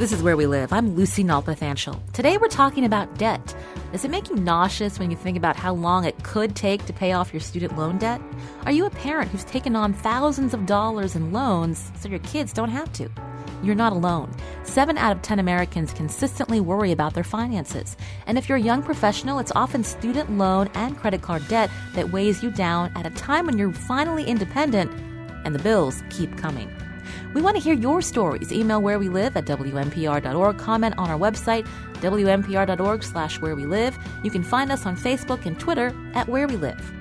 This is Where We Live. I'm Lucy Nalpathanchel. Today we're talking about debt. Does it make you nauseous when you think about how long it could take to pay off your student loan debt? Are you a parent who's taken on thousands of dollars in loans so your kids don't have to? You're not alone. Seven out of 10 Americans consistently worry about their finances. And if you're a young professional, it's often student loan and credit card debt that weighs you down at a time when you're finally independent and the bills keep coming. We want to hear your stories. Email where we live at WNPR.org, Comment on our website, WNPR.org slash where we live. You can find us on Facebook and Twitter at where we live.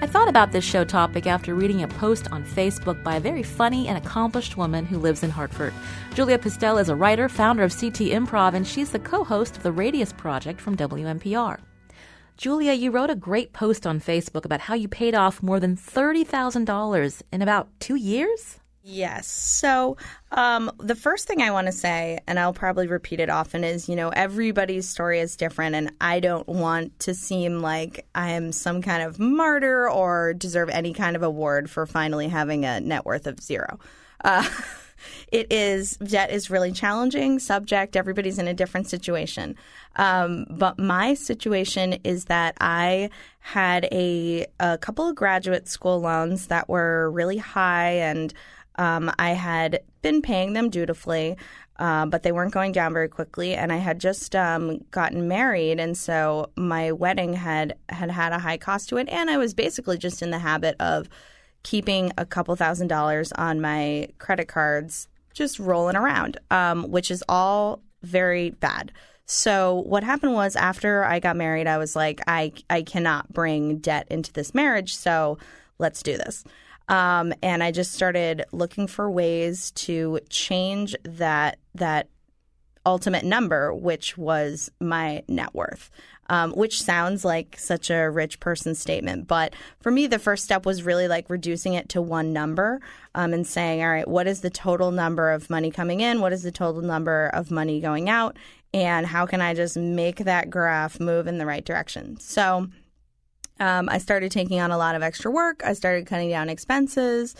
I thought about this show topic after reading a post on Facebook by a very funny and accomplished woman who lives in Hartford. Julia Pistel is a writer, founder of CT Improv, and she's the co host of the Radius Project from WNPR. Julia, you wrote a great post on Facebook about how you paid off more than $30,000 in about two years? Yes. So, um, the first thing I want to say, and I'll probably repeat it often, is you know, everybody's story is different, and I don't want to seem like I am some kind of martyr or deserve any kind of award for finally having a net worth of zero. Uh, it is, debt is really challenging subject. Everybody's in a different situation. Um, but my situation is that I had a, a couple of graduate school loans that were really high and um, I had been paying them dutifully, uh, but they weren't going down very quickly, and I had just um, gotten married, and so my wedding had had had a high cost to it, and I was basically just in the habit of keeping a couple thousand dollars on my credit cards, just rolling around, um, which is all very bad. So what happened was after I got married, I was like, I I cannot bring debt into this marriage, so let's do this. Um, and I just started looking for ways to change that that ultimate number, which was my net worth. Um, which sounds like such a rich person statement. But for me, the first step was really like reducing it to one number um, and saying, all right, what is the total number of money coming in? What is the total number of money going out? And how can I just make that graph move in the right direction? So um, I started taking on a lot of extra work. I started cutting down expenses,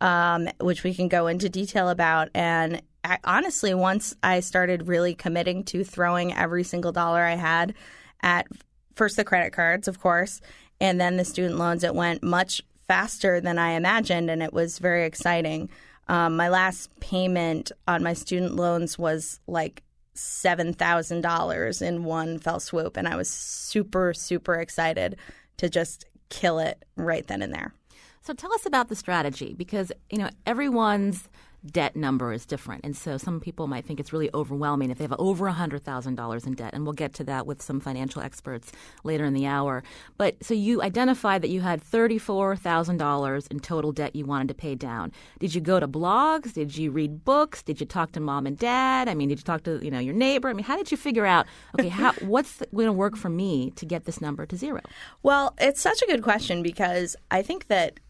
um, which we can go into detail about. And I, honestly, once I started really committing to throwing every single dollar I had at first the credit cards, of course, and then the student loans, it went much faster than I imagined, and it was very exciting. Um, my last payment on my student loans was like $7,000 in one fell swoop, and I was super, super excited to just kill it right then and there. So tell us about the strategy because you know everyone's debt number is different. And so some people might think it's really overwhelming if they have over $100,000 in debt. And we'll get to that with some financial experts later in the hour. But so you identified that you had $34,000 in total debt you wanted to pay down. Did you go to blogs? Did you read books? Did you talk to mom and dad? I mean, did you talk to, you know, your neighbor? I mean, how did you figure out, okay, how, what's going to work for me to get this number to zero? Well, it's such a good question because I think that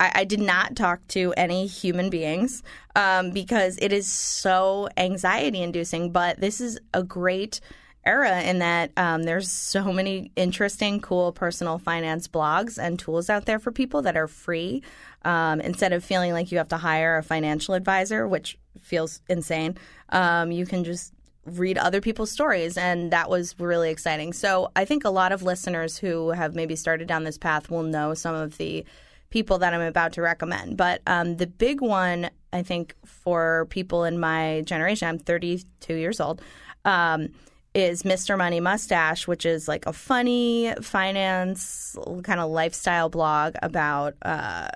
I, I did not talk to any human beings um, because it is so anxiety inducing. But this is a great era in that um, there's so many interesting, cool personal finance blogs and tools out there for people that are free. Um, instead of feeling like you have to hire a financial advisor, which feels insane, um, you can just read other people's stories and that was really exciting so i think a lot of listeners who have maybe started down this path will know some of the people that I'm about to recommend. But um, the big one, I think, for people in my generation, I'm 32 years old, um, is Mr. Money Mustache, which is like a funny finance kind of lifestyle blog about uh,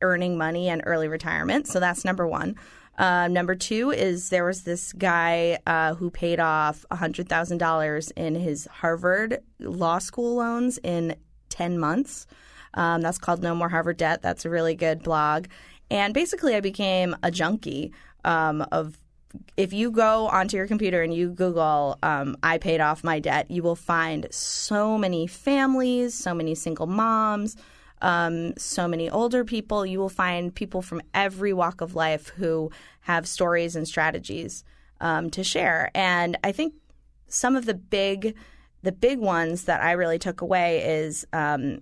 earning money and early retirement. So that's number one. Uh, number two is there was this guy uh, who paid off $100,000 in his Harvard law school loans in 10 months. Um, that's called No More Harvard Debt. That's a really good blog. And basically, I became a junkie um, of if you go onto your computer and you Google, um, I paid off my debt, you will find so many families, so many single moms, um, so many older people. You will find people from every walk of life who have stories and strategies um, to share. And I think some of the big, the big ones that I really took away is um,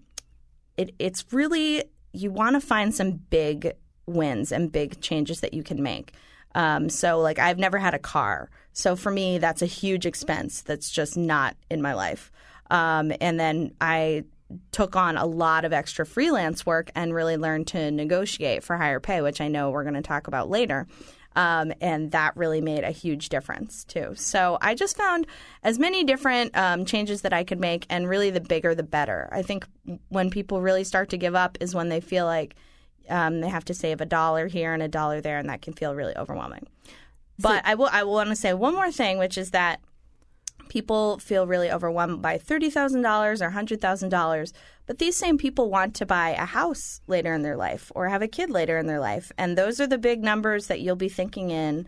it, it's really you want to find some big wins and big changes that you can make. Um, so, like, I've never had a car. So, for me, that's a huge expense that's just not in my life. Um, and then I took on a lot of extra freelance work and really learned to negotiate for higher pay, which I know we're going to talk about later. Um, and that really made a huge difference too. So I just found as many different um, changes that I could make, and really the bigger the better. I think when people really start to give up is when they feel like um, they have to save a dollar here and a dollar there, and that can feel really overwhelming. But I will I will want to say one more thing, which is that people feel really overwhelmed by thirty thousand dollars or hundred thousand dollars, but these same people want to buy a house later in their life or have a kid later in their life, and those are the big numbers that you'll be thinking in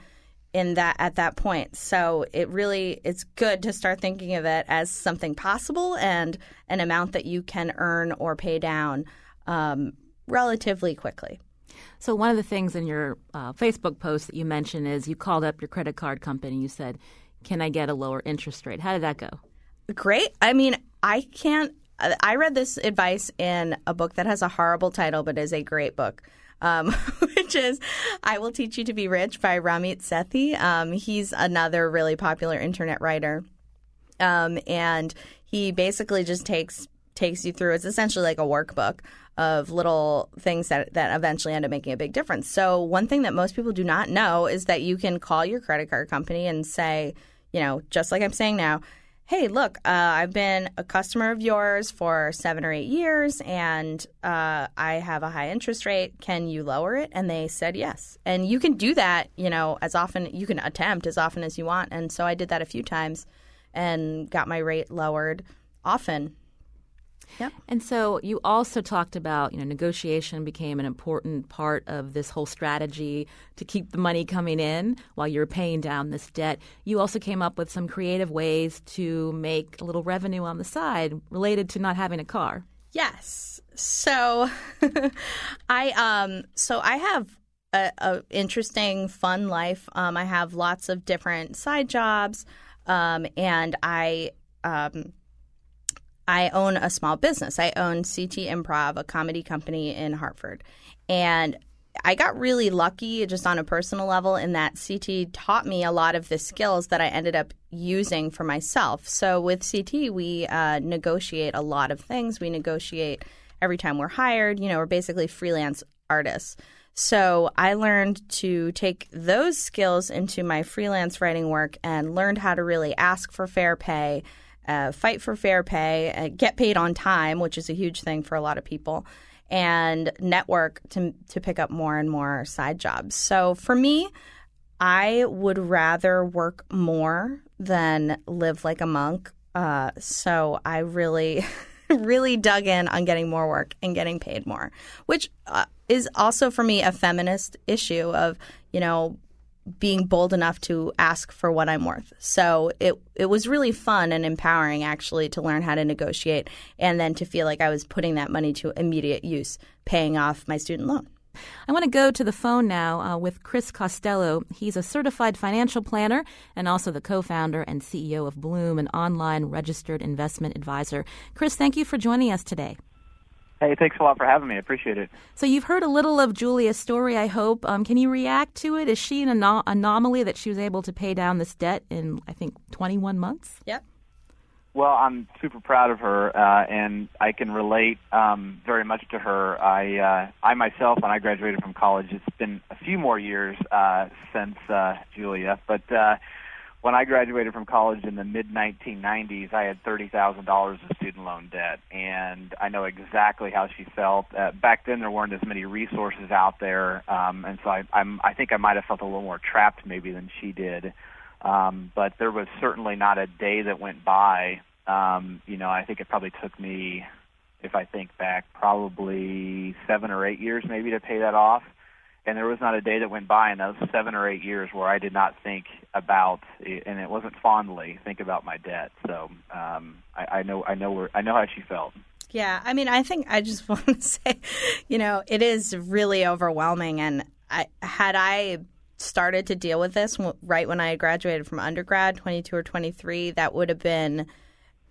in that at that point. So it really it's good to start thinking of it as something possible and an amount that you can earn or pay down um, relatively quickly. So one of the things in your uh, Facebook post that you mentioned is you called up your credit card company. You said, "Can I get a lower interest rate?" How did that go? Great. I mean, I can't. I read this advice in a book that has a horrible title, but is a great book. Um, which is I Will Teach You to Be Rich by Ramit Sethi. Um, he's another really popular internet writer. Um, and he basically just takes takes you through it's essentially like a workbook of little things that, that eventually end up making a big difference. So, one thing that most people do not know is that you can call your credit card company and say, you know, just like I'm saying now, hey, look, uh, I've been a customer of yours for seven or eight years and uh, I have a high interest rate. Can you lower it? And they said yes. And you can do that, you know, as often, you can attempt as often as you want. And so I did that a few times and got my rate lowered often Yep. And so you also talked about, you know, negotiation became an important part of this whole strategy to keep the money coming in while you're paying down this debt. You also came up with some creative ways to make a little revenue on the side related to not having a car. Yes. So I um so I have a, a interesting fun life. Um I have lots of different side jobs um and I um I own a small business. I own CT Improv, a comedy company in Hartford. And I got really lucky just on a personal level in that CT taught me a lot of the skills that I ended up using for myself. So with CT, we uh, negotiate a lot of things. We negotiate every time we're hired. You know, we're basically freelance artists. So I learned to take those skills into my freelance writing work and learned how to really ask for fair pay uh, fight for fair pay, uh, get paid on time, which is a huge thing for a lot of people, and network to to pick up more and more side jobs. So for me, I would rather work more than live like a monk. Uh, so I really. really dug in on getting more work and getting paid more, which uh, is also for me a feminist issue of, you know, being bold enough to ask for what I'm worth. So it it was really fun and empowering actually to learn how to negotiate and then to feel like I was putting that money to immediate use, paying off my student loan. I want to go to the phone now uh, with Chris Costello. He's a certified financial planner and also the co founder and CEO of Blooom, an online registered investment advisor. Chris, thank you for joining us today. Hey, thanks a lot for having me. I appreciate it. So you've heard a little of Julia's story, I hope. Um, can you react to it? Is she an anom- anomaly that she was able to pay down this debt in, I think, 21 months? Yep. Well, I'm super proud of her, uh, and I can relate um, very much to her. I, uh, I myself, when I graduated from college, it's been a few more years uh, since uh, Julia, but uh, when I graduated from college in the mid 1990s, I had thirty thousand dollars of student loan debt, and I know exactly how she felt. Uh, back then, there weren't as many resources out there, um, and so I, I'm I think I might have felt a little more trapped maybe than she did. Um, but there was certainly not a day that went by. Um, you know, I think it probably took me, if I think back, probably seven or eight years maybe to pay that off and there was not a day that went by in those seven or eight years where I did not think about, and it wasn't fondly, think about my debt. So um, I, I know, I know, where, I know how she felt. Yeah, I mean, I think I just want to say, you know, it is really overwhelming, and I had I started to deal with this right when I graduated from undergrad, 22 or 23, that would have been,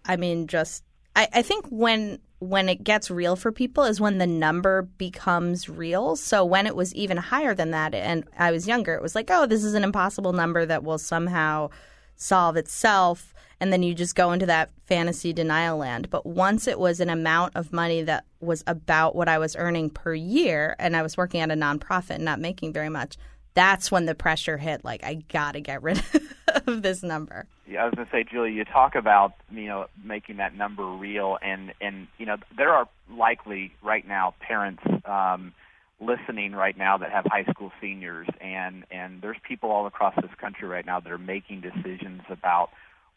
I mean, just I, I think when when it gets real for people is when the number becomes real. So when it was even higher than that, and I was younger, it was like, oh, this is an impossible number that will somehow solve itself. And then you just go into that fantasy denial land. But once it was an amount of money that was about what I was earning per year, and I was working at a nonprofit and not making very much, that's when the pressure hit. Like, I got to get rid of this number. I was going to say, Julie, you talk about you know making that number real, and and you know there are likely right now parents um, listening right now that have high school seniors, and and there's people all across this country right now that are making decisions about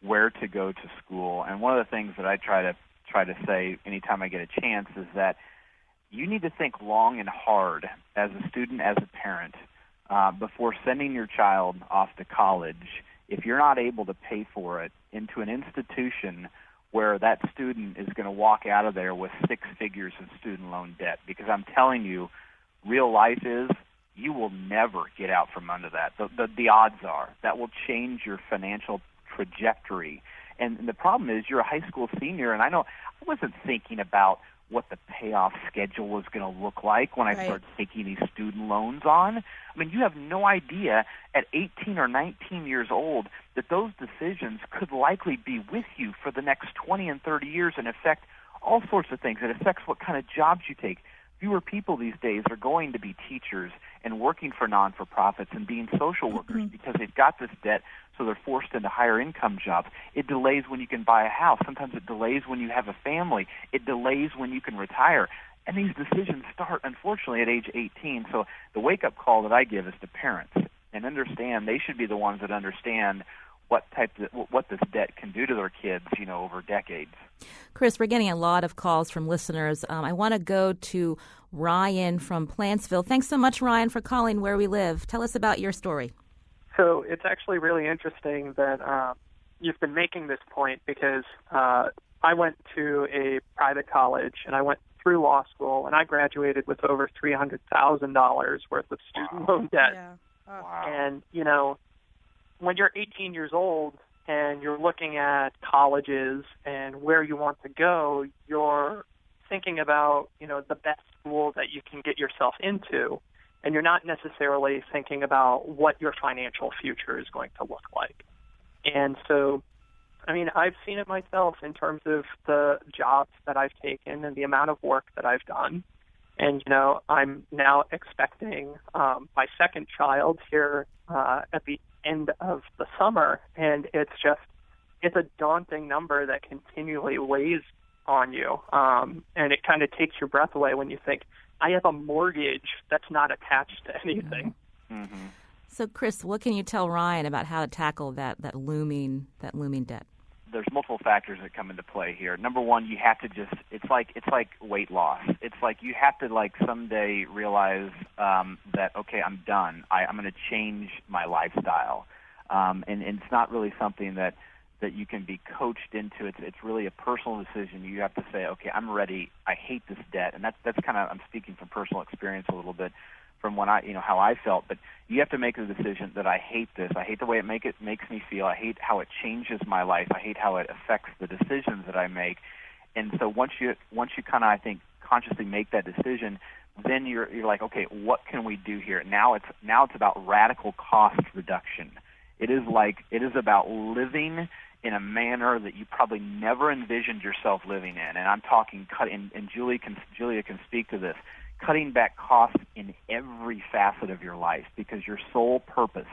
where to go to school. And one of the things that I try to try to say anytime I get a chance is that you need to think long and hard as a student, as a parent uh, before sending your child off to college, if you're not able to pay for it into an institution where that student is going to walk out of there with six figures of student loan debt. Because I'm telling you, real life is you will never get out from under that. The, the, the odds are that will change your financial trajectory. And, and the problem is you're a high school senior, and I know I wasn't thinking about what the payoff schedule was going to look like when I right. started taking these student loans on. I mean, you have no idea at 18 or 19 years old that those decisions could likely be with you for the next 20 and 30 years and affect all sorts of things. It affects what kind of jobs you take. Fewer people these days are going to be teachers and working for non-for-profits and being social workers mm-hmm. because they've got this debt so they're forced into higher income jobs. It delays when you can buy a house. Sometimes it delays when you have a family. It delays when you can retire. And these decisions start, unfortunately, at age 18. So the wake up call that I give is to parents and understand they should be the ones that understand what type of, what this debt can do to their kids, you know, over decades. Chris, we're getting a lot of calls from listeners. Um, I want to go to Ryan from Plantsville. Thanks so much, Ryan, for calling Where We Live. Tell us about your story. So it's actually really interesting that uh, you've been making this point because uh, I went to a private college and I went through law school and I graduated with over three hundred thousand dollars worth of student wow. loan debt. Yeah. Oh. Wow. And you know, when you're 18 years old and you're looking at colleges and where you want to go, you're thinking about you know the best school that you can get yourself into and you're not necessarily thinking about what your financial future is going to look like. And so, I mean, I've seen it myself in terms of the jobs that I've taken and the amount of work that I've done. And, you know, I'm now expecting um, my second child here uh, at the end of the summer. And it's just, it's a daunting number that continually weighs on you. Um, and it kind of takes your breath away when you think, I have a mortgage that's not attached to anything. Mm-hmm. So, Chris, what can you tell Ryan about how to tackle that that looming that looming debt? There's multiple factors that come into play here. Number one, you have to just it's like it's like weight loss. It's like you have to like someday realize um, that okay, I'm done. I, I'm going to change my lifestyle, um, and, and it's not really something that that you can be coached into. It's it's really a personal decision. You have to say, okay, I'm ready. I hate this debt, and that's that's kind of I'm speaking from personal experience a little bit from when I you know how I felt. But you have to make the decision that I hate this. I hate the way it make it makes me feel. I hate how it changes my life. I hate how it affects the decisions that I make. And so once you once you kind of I think consciously make that decision, then you're you're like, okay, what can we do here? Now it's now it's about radical cost reduction. It is like it is about living in a manner that you probably never envisioned yourself living in. And I'm talking cut and, and Julie can Julia can speak to this, cutting back costs in every facet of your life because your sole purpose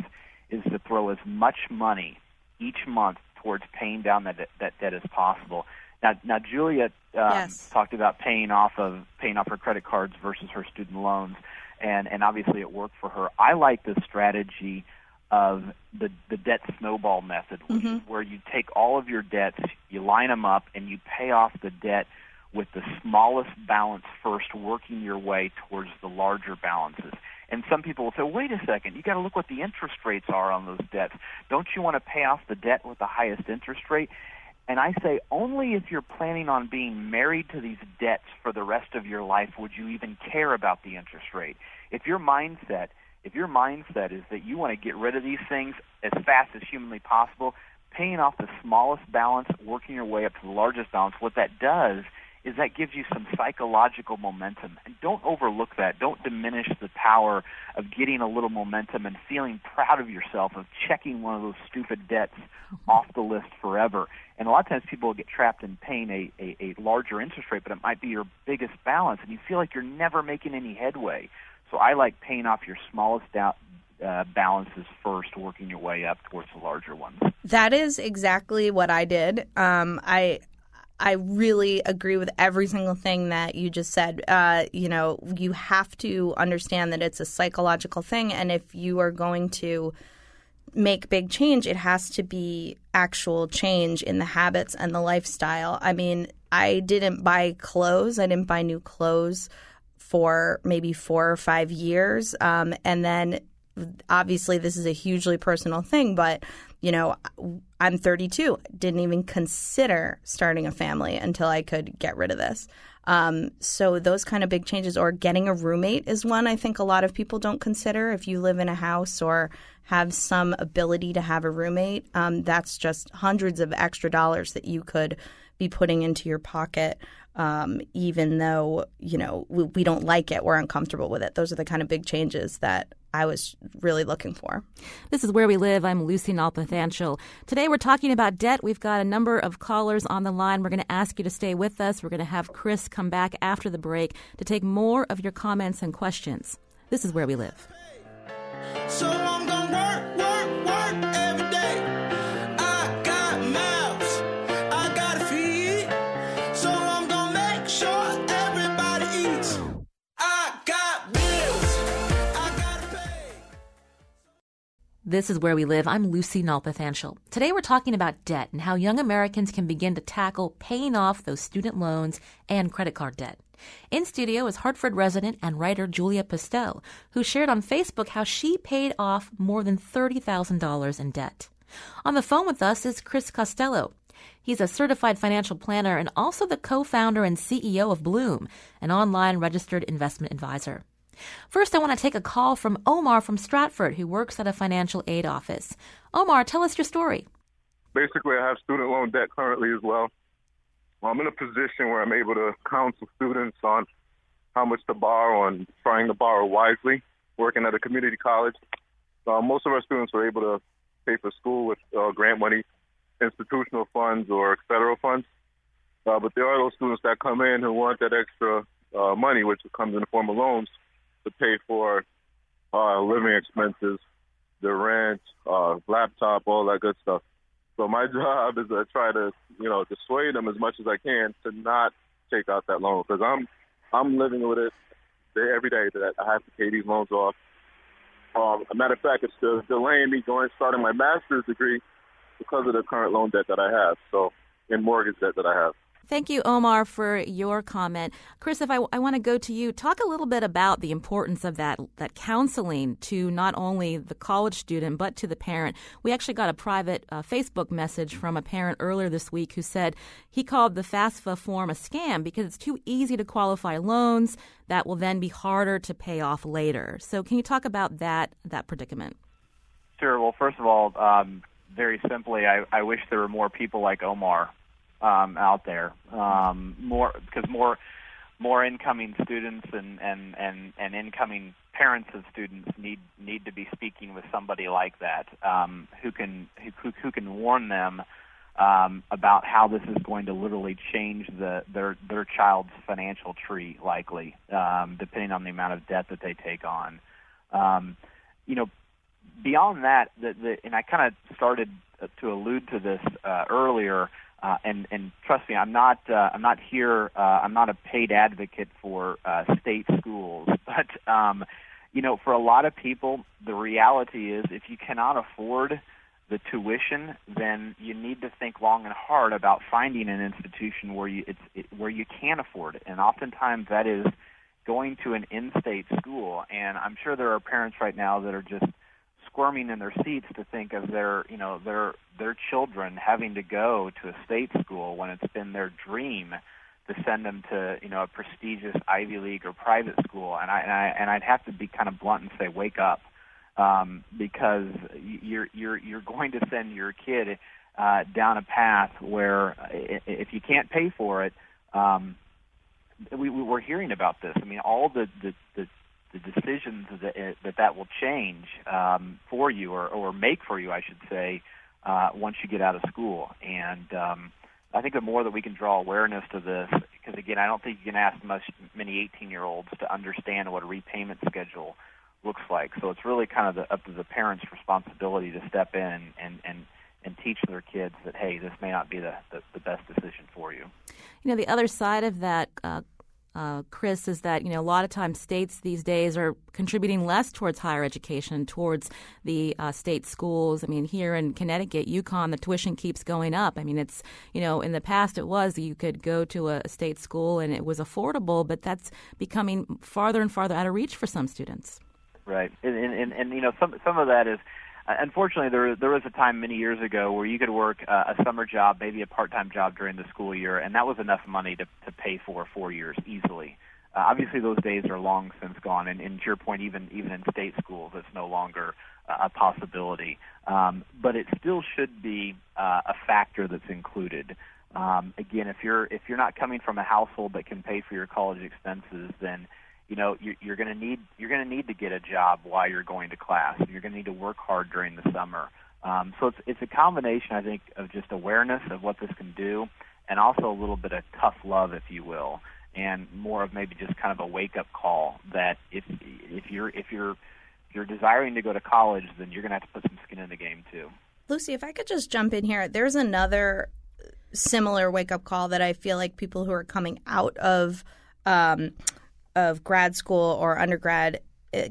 is to throw as much money each month towards paying down that that debt as possible. Now, now Julia um, yes. talked about paying off of paying off her credit cards versus her student loans, and and obviously it worked for her. I like the strategy of the the debt snowball method, which mm-hmm. is where you take all of your debts, you line them up, and you pay off the debt with the smallest balance first, working your way towards the larger balances. And some people will say, wait a second, you got to look what the interest rates are on those debts. Don't you want to pay off the debt with the highest interest rate? And I say only if you're planning on being married to these debts for the rest of your life would you even care about the interest rate. If your mindset, if your mindset is that you want to get rid of these things as fast as humanly possible, paying off the smallest balance, working your way up to the largest balance, what that does is that gives you some psychological momentum. And don't overlook that. Don't diminish the power of getting a little momentum and feeling proud of yourself of checking one of those stupid debts off the list forever. And a lot of times people will get trapped in paying a, a, a larger interest rate, but it might be your biggest balance, and you feel like you're never making any headway. So I like paying off your smallest doubt, uh, balances first, working your way up towards the larger ones. That is exactly what I did. Um, I I really agree with every single thing that you just said. Uh, you know, you have to understand that it's a psychological thing, and if you are going to make big change, it has to be actual change in the habits and the lifestyle. I mean, I didn't buy clothes. I didn't buy new clothes for maybe four or five years, um, and then obviously this is a hugely personal thing, but you know, I'm 32, didn't even consider starting a family until I could get rid of this. Um, so those kind of big changes, or getting a roommate, is one I think a lot of people don't consider. If you live in a house or have some ability to have a roommate, um, that's just hundreds of extra dollars that you could be putting into your pocket um, even though you know we, we, don't like it, we're uncomfortable with it. Those are the kind of big changes that I was really looking for. This is where we live. I'm Lucy Nalpathanchel. Today we're talking about debt. We've got a number of callers on the line. We're going to ask you to stay with us. We're going to have Chris come back after the break to take more of your comments and questions. This is where we live. So This is Where We Live. I'm Lucy Nalpathanchel. Today we're talking about debt and how young Americans can begin to tackle paying off those student loans and credit card debt. In studio is Hartford resident and writer Julia Pistel, who shared on Facebook how she paid off more than $30,000 in debt. On the phone with us is Chris Costello. He's a certified financial planner and also the co-founder and CEO of Blooom, an online registered investment advisor. First, I want to take a call from Omar from Stratford, who works at a financial aid office. Omar, tell us your story. Basically, I have student loan debt currently as well. I'm in a position where I'm able to counsel students on how much to borrow and trying to borrow wisely. Working at a community college, uh, most of our students were able to pay for school with uh, grant money, institutional funds, or federal funds. Uh, but there are those students that come in who want that extra uh, money, which comes in the form of loans, to pay for uh, living expenses, the rent, uh, laptop, all that good stuff. So my job is to try to, you know, dissuade them as much as I can to not take out that loan because I'm I'm living with it every day that I have to pay these loans off. Um, a matter of fact, it's delaying me going starting my master's degree because of the current loan debt that I have. So, and mortgage debt that I have. Thank you, Omar, for your comment. Chris, if I, I want to go to you, talk a little bit about the importance of that, that counseling to not only the college student, but to the parent. We actually got a private uh, Facebook message from a parent earlier this week who said he called the FAFSA form a scam because it's too easy to qualify loans that will then be harder to pay off later. So, can you talk about that, that predicament? Sure. Well, first of all, um, very simply, I, I wish there were more people like Omar um, out there. Um, more because more more incoming students and, and, and, and incoming parents of students need need to be speaking with somebody like that um, who can who, who can warn them um, about how this is going to literally change the their their child's financial tree, likely um, depending on the amount of debt that they take on. Um, you know, beyond that, the, the, and I kind of started to allude to this uh, earlier. Uh, and and trust me, I'm not uh, I'm not here. Uh, I'm not a paid advocate for uh, state schools, but um, you know, for a lot of people, the reality is if you cannot afford the tuition, then you need to think long and hard about finding an institution where you it's it, where you can afford it. And oftentimes that is going to an in-state school. And I'm sure there are parents right now that are just squirming in their seats to think of their, you know, their their children having to go to a state school when it's been their dream to send them to, you know, a prestigious Ivy League or private school. And I and I and I'd have to be kind of blunt and say, wake up, um, because you're you're you're going to send your kid uh, down a path where if you can't pay for it. Um, we, we're hearing about this. I mean, all the the, the the decisions that that, that will change um, for you or, or make for you, I should say, uh, once you get out of school. And um, I think the more that we can draw awareness to this, because again, I don't think you can ask much, many 18-year-olds to understand what a repayment schedule looks like. So it's really kind of the, up to the parents' responsibility to step in and and and teach their kids that hey, this may not be the, the, the best decision for you. You know, the other side of that, uh, uh, Chris, is that you know a lot of times states these days are contributing less towards higher education, towards the uh, state schools. I mean, here in Connecticut, UConn, the tuition keeps going up. I mean, it's you know in the past it was you could go to a state school and it was affordable, but that's becoming farther and farther out of reach for some students. Right, and and, and, and you know some some of that is unfortunately, there there was a time many years ago where you could work uh, a summer job, maybe a part-time job during the school year, and that was enough money to to pay for four years easily. Uh, obviously, those days are long since gone, and, and to your point, even even in state schools, it's no longer uh, a possibility. Um, but it still should be uh, a factor that's included. Um, again, if you're if you're not coming from a household that can pay for your college expenses, then you know you're, you're going to need you're going to need to get a job while you're going to class. You're going to need to work hard during the summer. Um, so it's it's a combination, I think, of just awareness of what this can do, and also a little bit of tough love, if you will, and more of maybe just kind of a wake up call that if if you're if you're if you're desiring to go to college, then you're going to have to put some skin in the game too. Lucy, if I could just jump in here, there's another similar wake up call that I feel like people who are coming out of um, of grad school or undergrad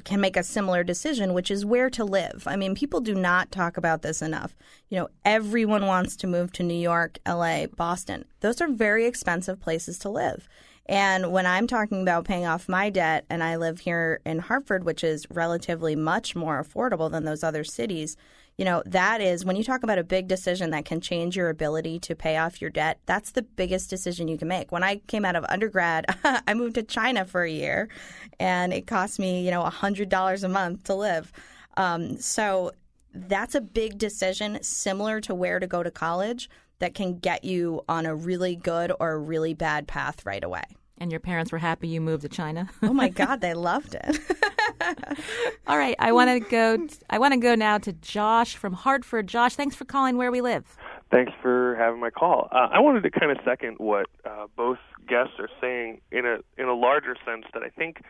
can make a similar decision, which is where to live. I mean, people do not talk about this enough. You know, everyone wants to move to New York, LA, Boston. Those are very expensive places to live. And when I'm talking about paying off my debt, and I live here in Hartford, which is relatively much more affordable than those other cities, you know, that is when you talk about a big decision that can change your ability to pay off your debt, that's the biggest decision you can make. When I came out of undergrad, I moved to China for a year and it cost me, you know, $100 a month to live. Um, so that's a big decision similar to where to go to college that can get you on a really good or a really bad path right away. And your parents were happy you moved to China. oh my God, they loved it. All right, I want to go. I want to go now to Josh from Hartford. Josh, thanks for calling Where We Live. Thanks for having my call. Uh, I wanted to kind of second what uh, both guests are saying in a in a larger sense that I think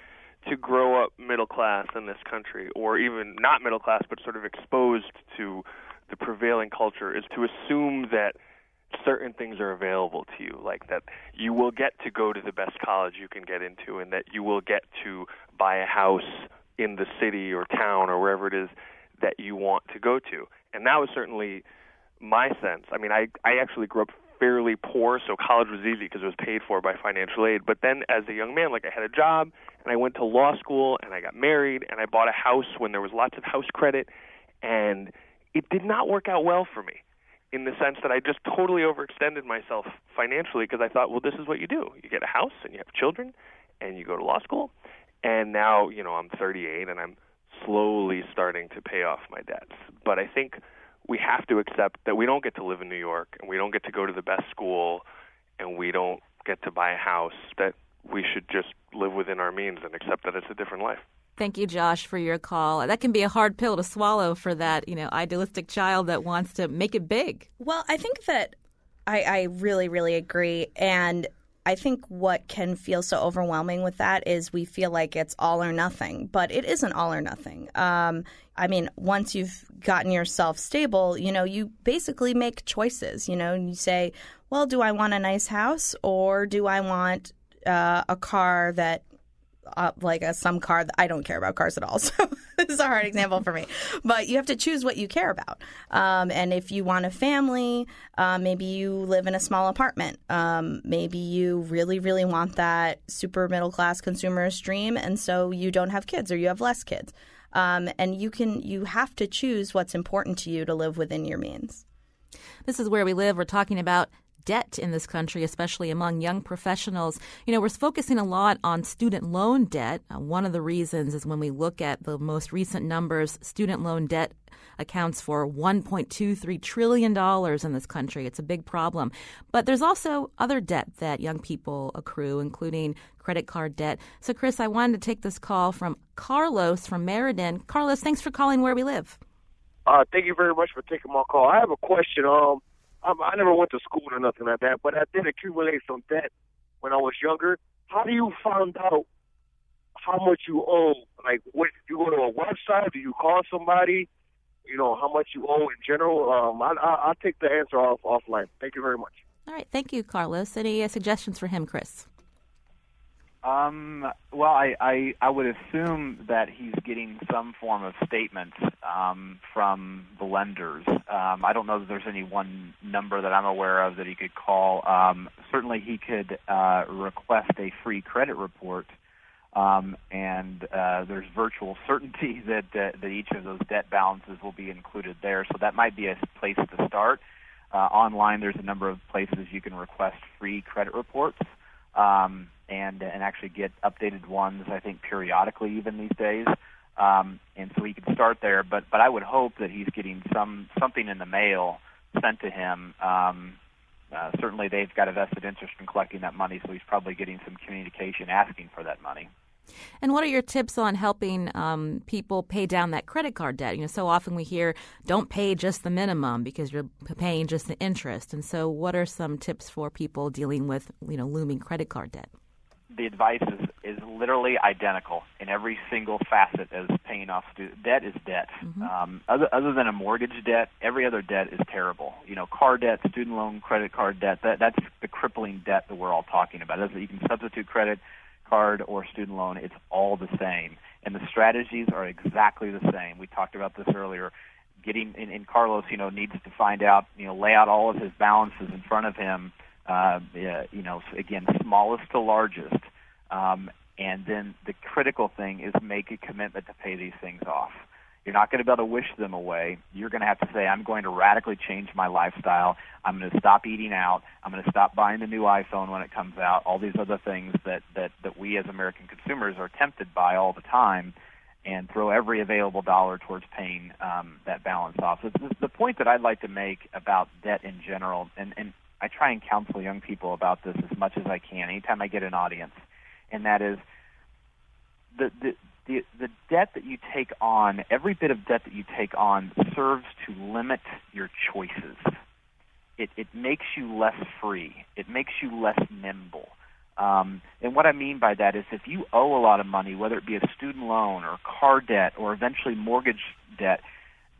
to grow up middle class in this country, or even not middle class, but sort of exposed to the prevailing culture, is to assume that certain things are available to you, like that you will get to go to the best college you can get into, and that you will get to buy a house in the city or town or wherever it is that you want to go to. And that was certainly my sense. I mean, I I actually grew up fairly poor, so college was easy because it was paid for by financial aid. But then as a young man, like I had a job and I went to law school and I got married and I bought a house when there was lots of house credit and it did not work out well for me in the sense that I just totally overextended myself financially because I thought, well, this is what you do. You get a house and you have children and you go to law school. And now, you know, I'm 38 and I'm slowly starting to pay off my debts. But I think we have to accept that we don't get to live in New York and we don't get to go to the best school and we don't get to buy a house, that we should just live within our means and accept that it's a different life. Thank you, Josh, for your call. That can be a hard pill to swallow for that, you know, idealistic child that wants to make it big. Well, I think that I, I really, really agree. And I think what can feel so overwhelming with that is we feel like it's all or nothing, but it isn't all or nothing. Um, I mean, once you've gotten yourself stable, you know, you basically make choices. You know, you say, well, do I want a nice house or do I want uh, a car that uh, like a some car I don't care about cars at all. So this is a hard example for me. But you have to choose what you care about. Um, and if you want a family, uh, maybe you live in a small apartment. Um, maybe you really, really want that super middle class consumer stream, and so you don't have kids or you have less kids. Um, and you can you have to choose what's important to you to live within your means. This is where we live. We're talking about debt in this country, especially among young professionals. You know, we're focusing a lot on student loan debt. Uh, one of the reasons is when we look at the most recent numbers, student loan debt accounts for $1.23 trillion in this country. It's a big problem. But there's also other debt that young people accrue, including credit card debt. So, Chris, I wanted to take this call from Carlos from Meriden. Carlos, thanks for calling Where We Live. Uh, thank you very much for taking my call. I have a question. Um, um, I never went to school or nothing like that, but I did accumulate some debt when I was younger. How do you find out how much you owe? Like, what you go to a website? Do you call somebody? You know how much you owe in general. Um, I, I, I'll take the answer off offline. Thank you very much. All right, thank you, Carlos. Any uh, suggestions for him, Chris? Um, well, I, I I would assume that he's getting some form of statement um, from the lenders. Um, I don't know that there's any one number that I'm aware of that he could call. Um, certainly, he could uh, request a free credit report, um, and uh, there's virtual certainty that uh, that each of those debt balances will be included there. So that might be a place to start. Uh, online, there's a number of places you can request free credit reports. Um, and and actually get updated ones. I think periodically, even these days. Um, and so he could start there. But but I would hope that he's getting some something in the mail sent to him. Um, uh, certainly, they've got a vested interest in collecting that money, so he's probably getting some communication asking for that money. And what are your tips on helping um, people pay down that credit card debt? You know, so often we hear don't pay just the minimum because you're paying just the interest. And so, what are some tips for people dealing with you know looming credit card debt? The advice is, is literally identical in every single facet as paying off student debt is debt. Mm-hmm. Um, other, other than a mortgage debt, every other debt is terrible. You know, car debt, student loan, credit card debt. That that's the crippling debt that we're all talking about. As you can substitute credit card or student loan, it's all the same, and the strategies are exactly the same. We talked about this earlier. Getting in, in Carlos, you know, needs to find out, you know, lay out all of his balances in front of him uh, you know, again, smallest to largest. Um, and then the critical thing is make a commitment to pay these things off. You're not going to be able to wish them away. You're going to have to say, I'm going to radically change my lifestyle. I'm going to stop eating out. I'm going to stop buying the new iPhone when it comes out. All these other things that, that, that we as American consumers are tempted by all the time and throw every available dollar towards paying um, that balance off. So the point that I'd like to make about debt in general, and, and I try and counsel young people about this as much as I can anytime I get an audience, and that is the the the, the debt that you take on, every bit of debt that you take on serves to limit your choices. It, it makes you less free. It makes you less nimble. Um, and what I mean by that is if you owe a lot of money, whether it be a student loan or car debt or eventually mortgage debt,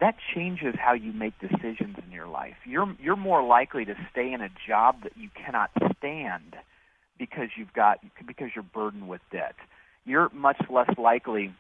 that changes how you make decisions in your life. You're you're more likely to stay in a job that you cannot stand because you've got because you're burdened with debt. You're much less likely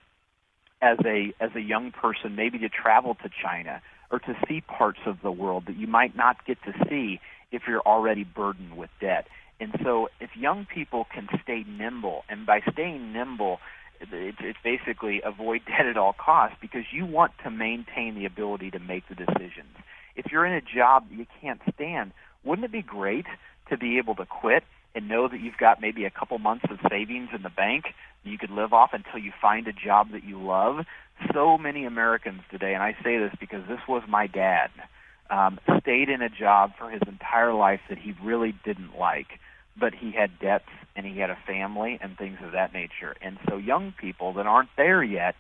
as a as a young person maybe to travel to China or to see parts of the world that you might not get to see if you're already burdened with debt. And so if young people can stay nimble and by staying nimble it's, it's basically avoid debt at all costs because you want to maintain the ability to make the decisions. If you're in a job that you can't stand, wouldn't it be great to be able to quit and know that you've got maybe a couple months of savings in the bank you could live off until you find a job that you love? So many Americans today, and I say this because this was my dad, um, stayed in a job for his entire life that he really didn't like but he had debts and he had a family and things of that nature. And so young people that aren't there yet,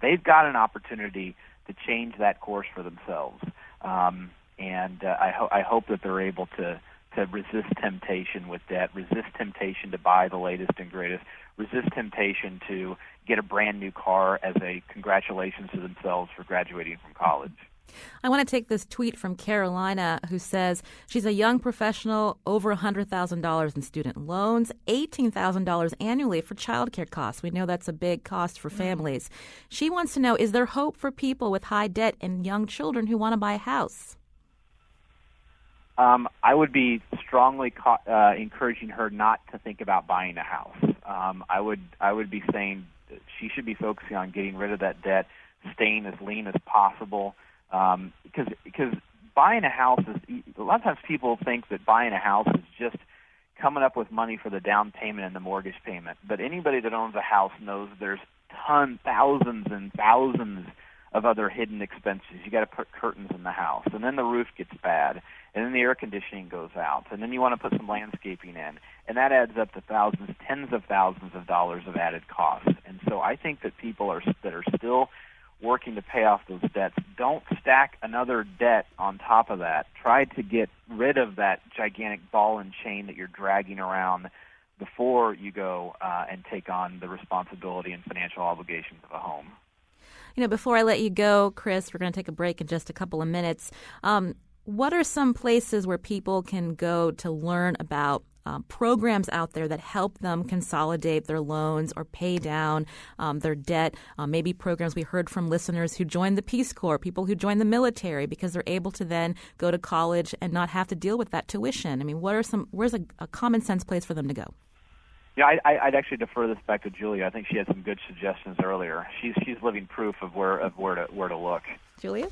they've got an opportunity to change that course for themselves. Um, and uh, I, ho- I hope that they're able to to resist temptation with debt, resist temptation to buy the latest and greatest, resist temptation to get a brand new car as a congratulations to themselves for graduating from college. I want to take this tweet from Carolina who says she's a young professional, over $100,000 in student loans, $18,000 annually for childcare costs. We know that's a big cost for families. She wants to know is there hope for people with high debt and young children who want to buy a house? Um, I would be strongly co- uh, encouraging her not to think about buying a house. Um, I would I would be saying she should be focusing on getting rid of that debt, staying as lean as possible, um, because because buying a house is a lot of times people think that buying a house is just coming up with money for the down payment and the mortgage payment. But anybody that owns a house knows there's tons, thousands and thousands of other hidden expenses. You got to put curtains in the house, and then the roof gets bad, and then the air conditioning goes out, and then you want to put some landscaping in, and that adds up to thousands, tens of thousands of dollars of added costs. And so I think that people are that are still working to pay off those debts, don't stack another debt on top of that. Try to get rid of that gigantic ball and chain that you're dragging around before you go uh, and take on the responsibility and financial obligations of a home. You know, before I let you go, Chris, we're going to take a break in just a couple of minutes. Um, what are some places where people can go to learn about um, programs out there that help them consolidate their loans or pay down um, their debt. Uh, maybe programs we heard from listeners who joined the Peace Corps, people who joined the military, because they're able to then go to college and not have to deal with that tuition. I mean, what are some? Where's a, a common sense place for them to go? Yeah, I, I'd actually defer this back to Julia. I think she had some good suggestions earlier. She's she's living proof of where of where to where to look. Julia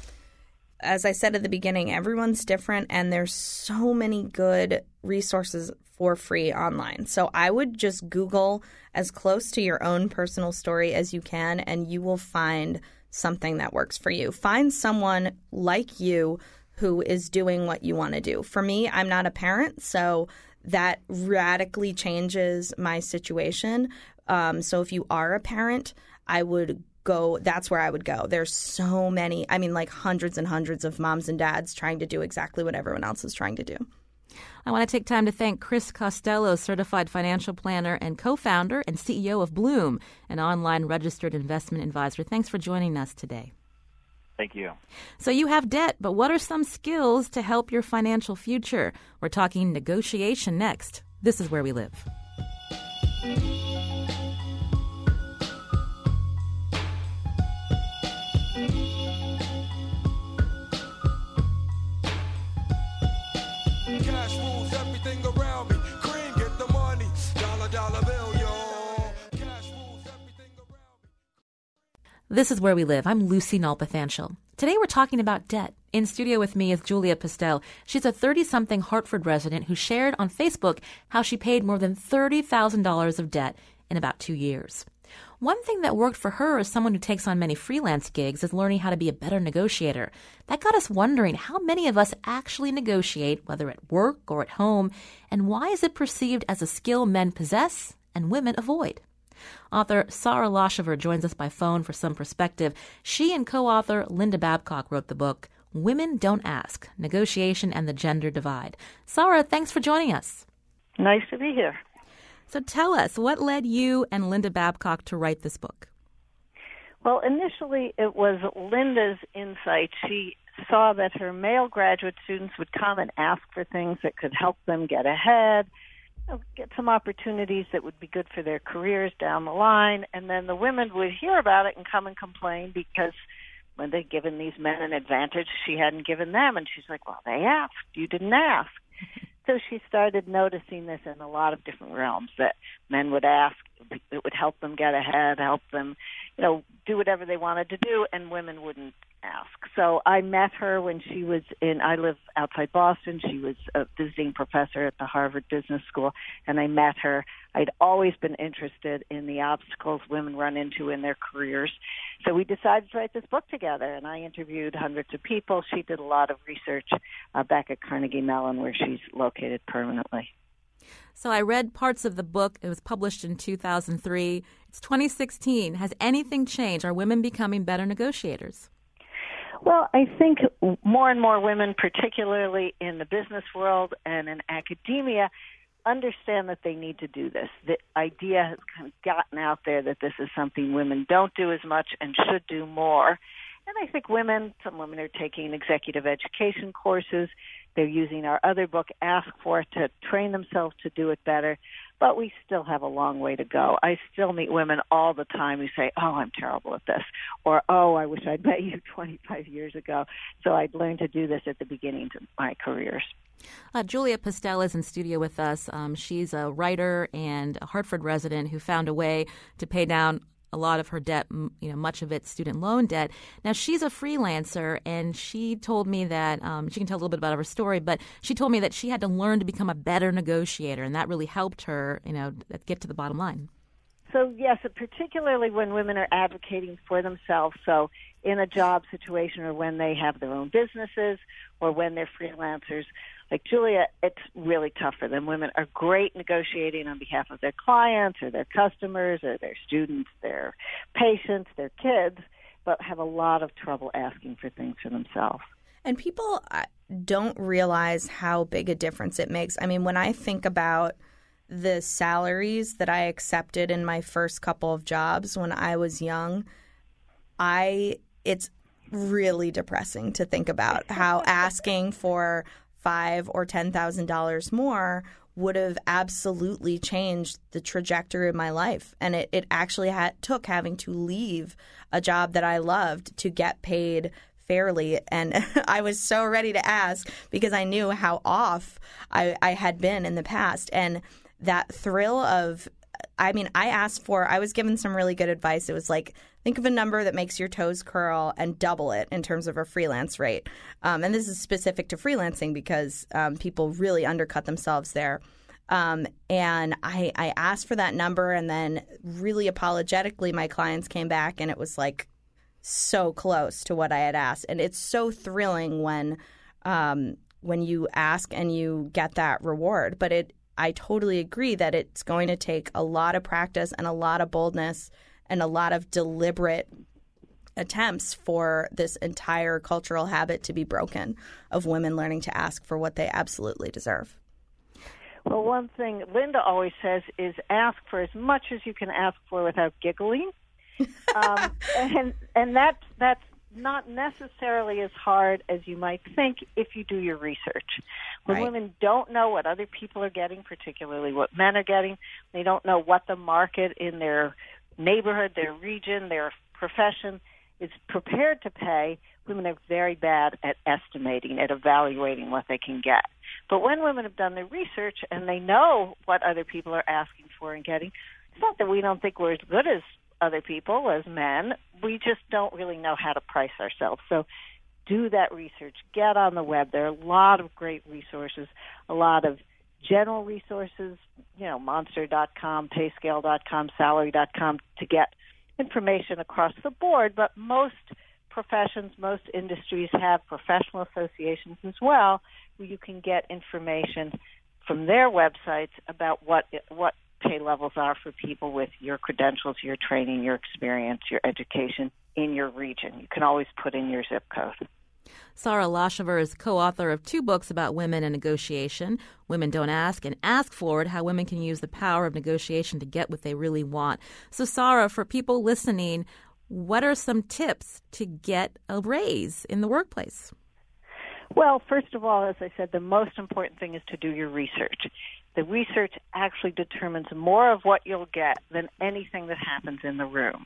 as I said at the beginning, everyone's different and there's so many good resources for free online. So I would just Google as close to your own personal story as you can and you will find something that works for you. Find someone like you who is doing what you want to do. For me, I'm not a parent, so that radically changes my situation. Um, so if you are a parent, I would go that's where I would go. There's so many, I mean like hundreds and hundreds of moms and dads trying to do exactly what everyone else is trying to do. I want to take time to thank Chris Costello, certified financial planner and co-founder and CEO of Blooom, an online registered investment advisor. Thanks for joining us today. Thank you. So you have debt, but what are some skills to help your financial future? We're talking negotiation next. This is where we live. This is Where We Live. I'm Lucy Nalpathanchel. Today we're talking about debt. In studio with me is Julia Pistell. She's a 30 something Hartford resident who shared on Facebook how she paid more than $30,000 of debt in about two years. One thing that worked for her as someone who takes on many freelance gigs is learning how to be a better negotiator. That got us wondering how many of us actually negotiate, whether at work or at home, and why is it perceived as a skill men possess and women avoid? Author Sarah Laschever joins us by phone for some perspective. She and co author Linda Babcock wrote the book, Women Don't Ask Negotiation and the Gender Divide. Sarah, thanks for joining us. Nice to be here. So tell us, what led you and Linda Babcock to write this book? Well, initially it was Linda's insight. She saw that her male graduate students would come and ask for things that could help them get ahead get some opportunities that would be good for their careers down the line. And then the women would hear about it and come and complain because when they'd given these men an advantage, she hadn't given them. And she's like, well, they asked. You didn't ask. so she started noticing this in a lot of different realms that men would ask, it would help them get ahead, help them, you know, do whatever they wanted to do, and women wouldn't ask. So I met her when she was in, I live outside Boston. She was a visiting professor at the Harvard Business School, and I met her. I'd always been interested in the obstacles women run into in their careers. So we decided to write this book together, and I interviewed hundreds of people. She did a lot of research uh, back at Carnegie Mellon, where she's located permanently. So I read parts of the book. It was published in 2003. It's 2016. Has anything changed? Are women becoming better negotiators? Well, I think more and more women, particularly in the business world and in academia, understand that they need to do this. The idea has kind of gotten out there that this is something women don't do as much and should do more. And I think women, some women are taking executive education courses. They're using our other book, Ask For, It, to train themselves to do it better. But we still have a long way to go. I still meet women all the time who say, Oh, I'm terrible at this. Or, Oh, I wish I'd met you 25 years ago. So I'd learned to do this at the beginning of my careers. Uh, Julia Pistell is in studio with us. Um, she's a writer and a Hartford resident who found a way to pay down a lot of her debt, you know, much of it student loan debt. Now she's a freelancer, and she told me that um, she can tell a little bit about her story, but she told me that she had to learn to become a better negotiator, and that really helped her, you know, get to the bottom line. So yes, particularly when women are advocating for themselves. So in a job situation, or when they have their own businesses, or when they're freelancers like Julia, it's really tough for them. Women are great negotiating on behalf of their clients or their customers or their students, their patients, their kids, but have a lot of trouble asking for things for themselves. And people uh, don't realize how big a difference it makes. I mean, when I think about the salaries that I accepted in my first couple of jobs when I was young, I it's really depressing to think about how asking for five or ten thousand dollars more would have absolutely changed the trajectory of my life. And it, it actually had, took having to leave a job that I loved to get paid fairly. And I was so ready to ask because I knew how off I, I had been in the past. And that thrill of, I mean, I asked for, I was given some really good advice. It was like, think of a number that makes your toes curl and double it in terms of a freelance rate. Um, and this is specific to freelancing because um, people really undercut themselves there. Um, and I, I asked for that number, and then really apologetically, my clients came back, and it was like so close to what I had asked. And it's so thrilling when um, when you ask and you get that reward. But it, I totally agree that it's going to take a lot of practice and a lot of boldness and a lot of deliberate attempts for this entire cultural habit to be broken of women learning to ask for what they absolutely deserve. Well, one thing Linda always says is ask for as much as you can ask for without giggling, um, and and that's that's not necessarily as hard as you might think if you do your research. When right. women don't know what other people are getting, particularly what men are getting, they don't know what the market in their neighborhood, their region, their profession is prepared to pay, women are very bad at estimating, at evaluating what they can get. But when women have done their research and they know what other people are asking for and getting, it's not that we don't think we're as good as other people, as men. We just don't really know how to price ourselves. So do that research. Get on the web. There are a lot of great resources, a lot of general resources, you know, monster.com, payscale.com, salary.com to get information across the board, but most professions, most industries have professional associations as well where you can get information from their websites about what what pay levels are for people with your credentials, your training, your experience, your education in your region. You can always put in your zip code. Sarah Laschever is co author of two books about women and negotiation Women Don't Ask and Ask For It How Women Can Use the Power of Negotiation to Get What They Really Want. So, Sarah, for people listening, what are some tips to get a raise in the workplace? Well, first of all, as I said, the most important thing is to do your research. The research actually determines more of what you'll get than anything that happens in the room.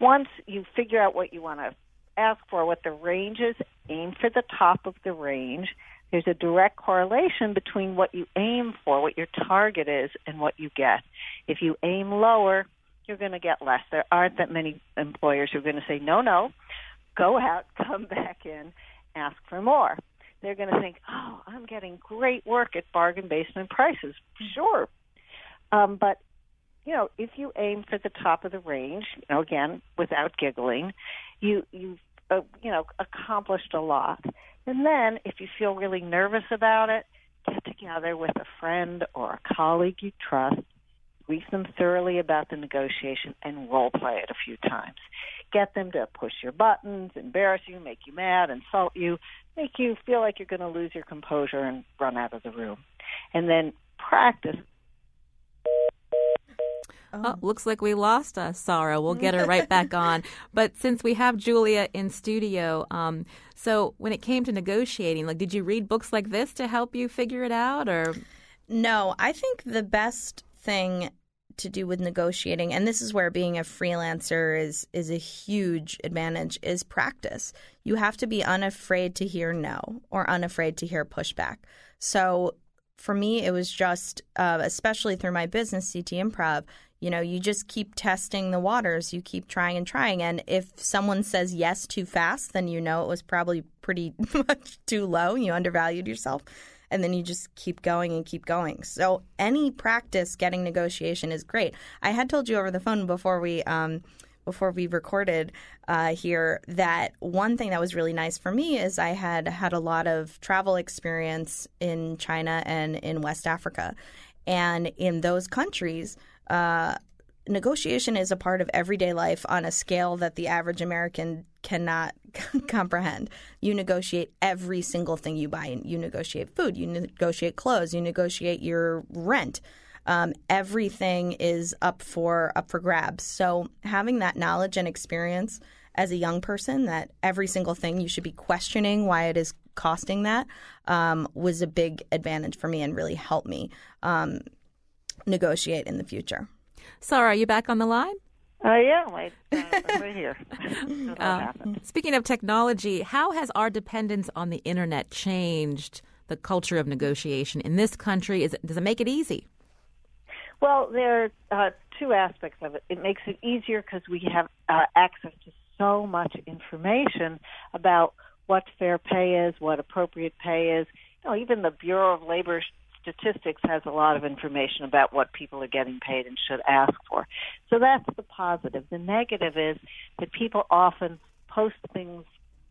Once you figure out what you want to ask for what the range is, aim for the top of the range. There's a direct correlation between what you aim for, what your target is, and what you get. If you aim lower, you're going to get less. There aren't that many employers who are going to say, no, no, go out, come back in, ask for more. They're going to think, oh, I'm getting great work at bargain basement prices. Sure. Um, but you know, if you aim for the top of the range, you know, again, without giggling, you you've uh, you know accomplished a lot. And then, if you feel really nervous about it, get together with a friend or a colleague you trust, brief them thoroughly about the negotiation, and role play it a few times. Get them to push your buttons, embarrass you, make you mad, insult you, make you feel like you're going to lose your composure and run out of the room. And then practice Oh, looks like we lost us, Sarah. We'll get her right back on. But since we have Julia in studio, um, so when it came to negotiating, like, did you read books like this to help you figure it out, or? No, I think the best thing to do with negotiating and this is where being a freelancer is is a huge advantage is practice. You have to be unafraid to hear no or unafraid to hear pushback. So for me it was just uh, especially through my business ct improv you know you just keep testing the waters. You keep trying and trying and if someone says yes too fast then you know it was probably pretty much too low you undervalued yourself and then you just keep going and keep going. So any practice getting negotiation is great. I had told you over the phone before we um, before we recorded uh, here that one thing that was really nice for me is I had had a lot of travel experience in China and in West Africa, and in those countries. Uh, negotiation is a part of everyday life on a scale that the average American cannot comprehend. You negotiate every single thing you buy. You negotiate food, you negotiate clothes, you negotiate your rent. Um, everything is up for up for grabs. So having that knowledge and experience as a young person, that every single thing you should be questioning why it is costing that, um, was a big advantage for me and really helped me um, negotiate in the future. Sarah, are you back on the line? I am. I, uh, I'm right here. uh, speaking of technology, how has our dependence on the internet changed the culture of negotiation in this country? Is it, does it make it easy? Well, there are uh, two aspects of it. It makes it easier because we have uh, access to so much information about what fair pay is, what appropriate pay is. You know, even the Bureau of Labor statistics has a lot of information about what people are getting paid and should ask for. So that's the positive. The negative is that people often post things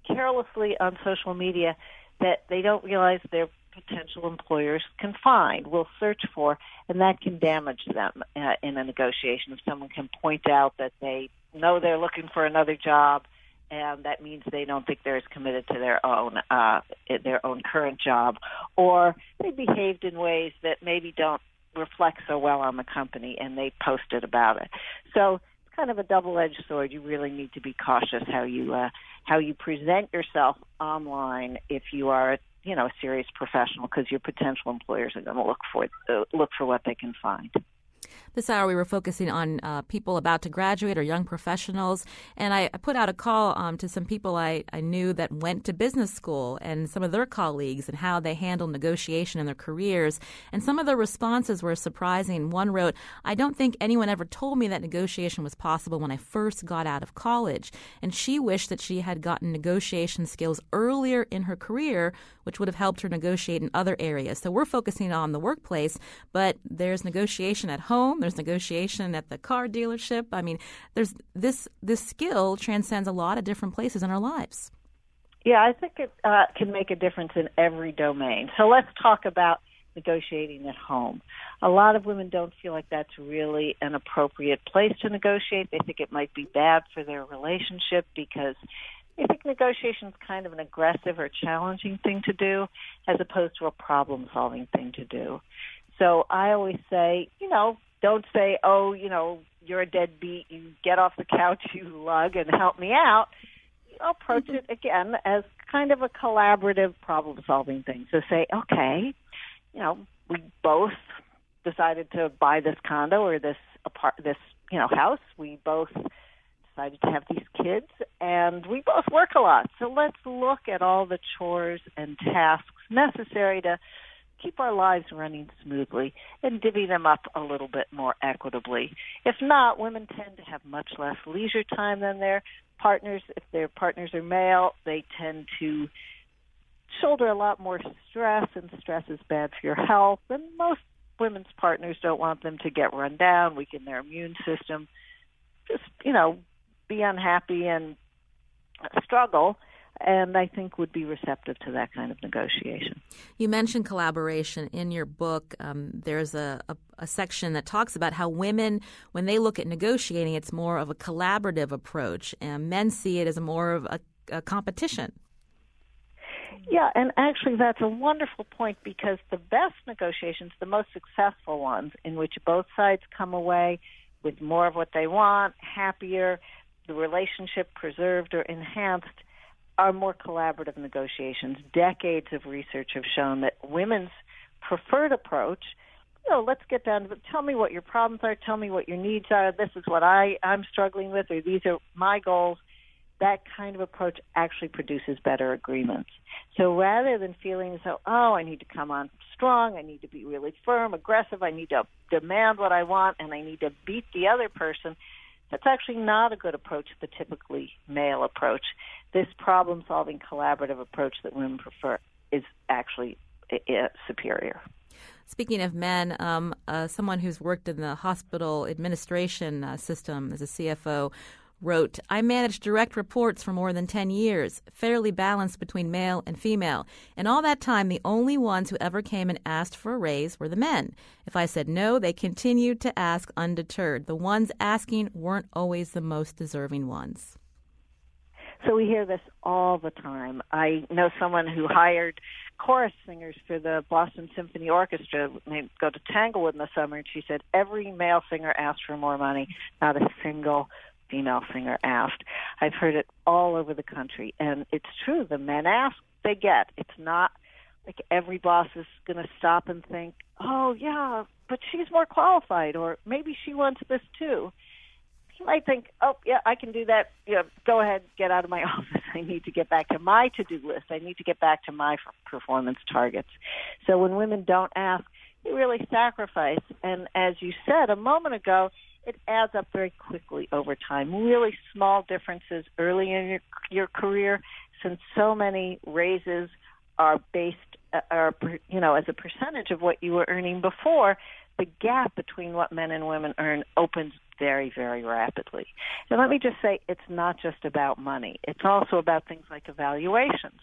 carelessly on social media that they don't realize their potential employers can find, will search for, and that can damage them uh, in a negotiation. If someone can point out that they know they're looking for another job and that means they don't think they're as committed to their own uh, their own current job, or they behaved in ways that maybe don't reflect so well on the company, and they posted about it. So it's kind of a double-edged sword. You really need to be cautious how you uh, how you present yourself online if you are you know a serious professional, because your potential employers are going to look for uh, look for what they can find. This hour, we were focusing on uh, people about to graduate or young professionals. And I, I put out a call um, to some people I, I knew that went to business school and some of their colleagues and how they handle negotiation in their careers. And some of the responses were surprising. One wrote, I don't think anyone ever told me that negotiation was possible when I first got out of college. And she wished that she had gotten negotiation skills earlier in her career, which would have helped her negotiate in other areas. So we're focusing on the workplace, but there's negotiation at home there's negotiation at the car dealership. I mean, there's this this skill transcends a lot of different places in our lives. Yeah, I think it uh, can make a difference in every domain. So let's talk about negotiating at home. A lot of women don't feel like that's really an appropriate place to negotiate. They think it might be bad for their relationship because they think negotiation is kind of an aggressive or challenging thing to do as opposed to a problem solving thing to do. So I always say, you know, don't say, oh, you know, you're a deadbeat. You get off the couch, you lug, and help me out. You approach it again as kind of a collaborative problem solving thing. So say, okay, you know, we both decided to buy this condo or this apart this you know house. We both decided to have these kids, and we both work a lot. So let's look at all the chores and tasks necessary to keep our lives running smoothly and divvy them up a little bit more equitably. If not, women tend to have much less leisure time than their partners. If their partners are male, they tend to shoulder a lot more stress, and stress is bad for your health. And most women's partners don't want them to get run down, weaken their immune system, just, you know, be unhappy and struggle and I think would be receptive to that kind of negotiation. You mentioned collaboration in your book. Um, there's a, a, a, section that talks about how women, when they look at negotiating, it's more of a collaborative approach, and men see it as more of a, a competition. Yeah, and actually, that's a wonderful point because the best negotiations, the most successful ones, in which both sides come away with more of what they want, happier, the relationship preserved or enhanced, are more collaborative negotiations. Decades of research have shown that women's preferred approach you know, let's get down to tell me what your problems are, tell me what your needs are, this is what I, I'm struggling with, or these are my goals. That kind of approach actually produces better agreements. So rather than feeling as though, oh, I need to come on strong, I need to be really firm, aggressive, I need to demand what I want, and I need to beat the other person, that's actually not a good approach, the typically male approach. This problem solving collaborative approach that women prefer is actually uh, superior. Speaking of men, um, uh, someone who's worked in the hospital administration uh, system as a CFO wrote, I managed direct reports for more than 10 years, fairly balanced between male and female. And all that time, the only ones who ever came and asked for a raise were the men. If I said no, they continued to ask undeterred. The ones asking weren't always the most deserving ones. So we hear this all the time. I know someone who hired chorus singers for the Boston Symphony Orchestra. They go to Tanglewood in the summer, and she said every male singer asked for more money, not a single female singer asked. I've heard it all over the country, and it's true. The men ask, they get. It's not like every boss is going to stop and think, "Oh yeah, but she's more qualified," or maybe she wants this too he might think, oh, yeah, I can do that. You know, go ahead, get out of my office. I need to get back to my to-do list. I need to get back to my performance targets. So when women don't ask, they really sacrifice. And as you said a moment ago, it adds up very quickly over time. Really small differences early in your, your career, since so many raises are based, uh, are you know, as a percentage of what you were earning before the gap between what men and women earn opens very, very rapidly. And let me just say, it's not just about money. It's also about things like evaluations.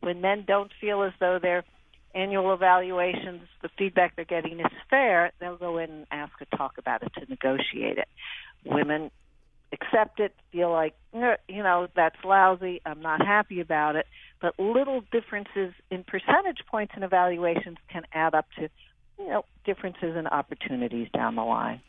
When men don't feel as though their annual evaluations, the feedback they're getting is fair, they'll go in and ask to talk about it to negotiate it. Women accept it, feel like, you know, that's lousy, I'm not happy about it. But little differences in percentage points in evaluations can add up to you know, differences in opportunities down the line.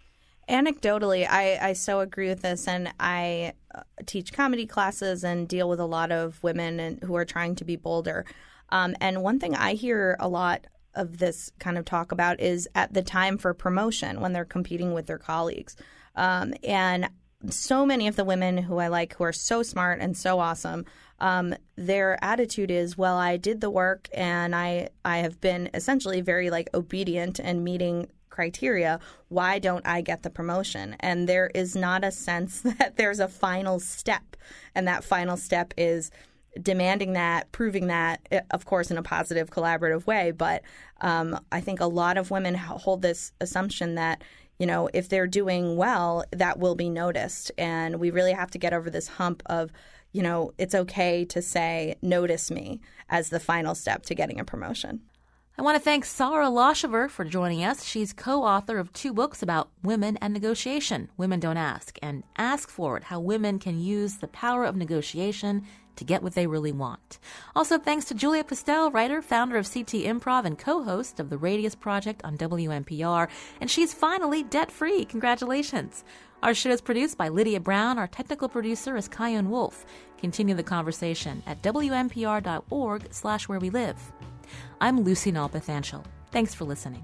Anecdotally, I, I so agree with this, and I uh, teach comedy classes and deal with a lot of women and, who are trying to be bolder. Um, and one thing I hear a lot of this kind of talk about is at the time for promotion when they're competing with their colleagues. Um, and so many of the women who I like who are so smart and so awesome um, their attitude is, well, I did the work and I I have been essentially very like obedient and meeting criteria. Why don't I get the promotion? And there is not a sense that there's a final step, and that final step is demanding that, proving that, eh, of course, in a positive, collaborative way. But um, I think a lot of women hold this assumption that you know, if they're doing well, that will be noticed. And we really have to get over this hump of you know, it's okay to say, notice me as the final step to getting a promotion. I want to thank Sarah Laschever for joining us. She's co author of two books about women and negotiation Women Don't Ask and Ask For It How Women Can Use the Power of Negotiation to Get What They Really Want. Also, thanks to Julia Pistell, writer, founder of CT Improv, and co host of the Radius Project on WNPR. And she's finally debt free. Congratulations. Our show is produced by Lydia Brown. Our technical producer is Chion Wolf. Continue the conversation at wnpr.org slash where we live. I'm Lucy Nalpathanchel. Thanks for listening.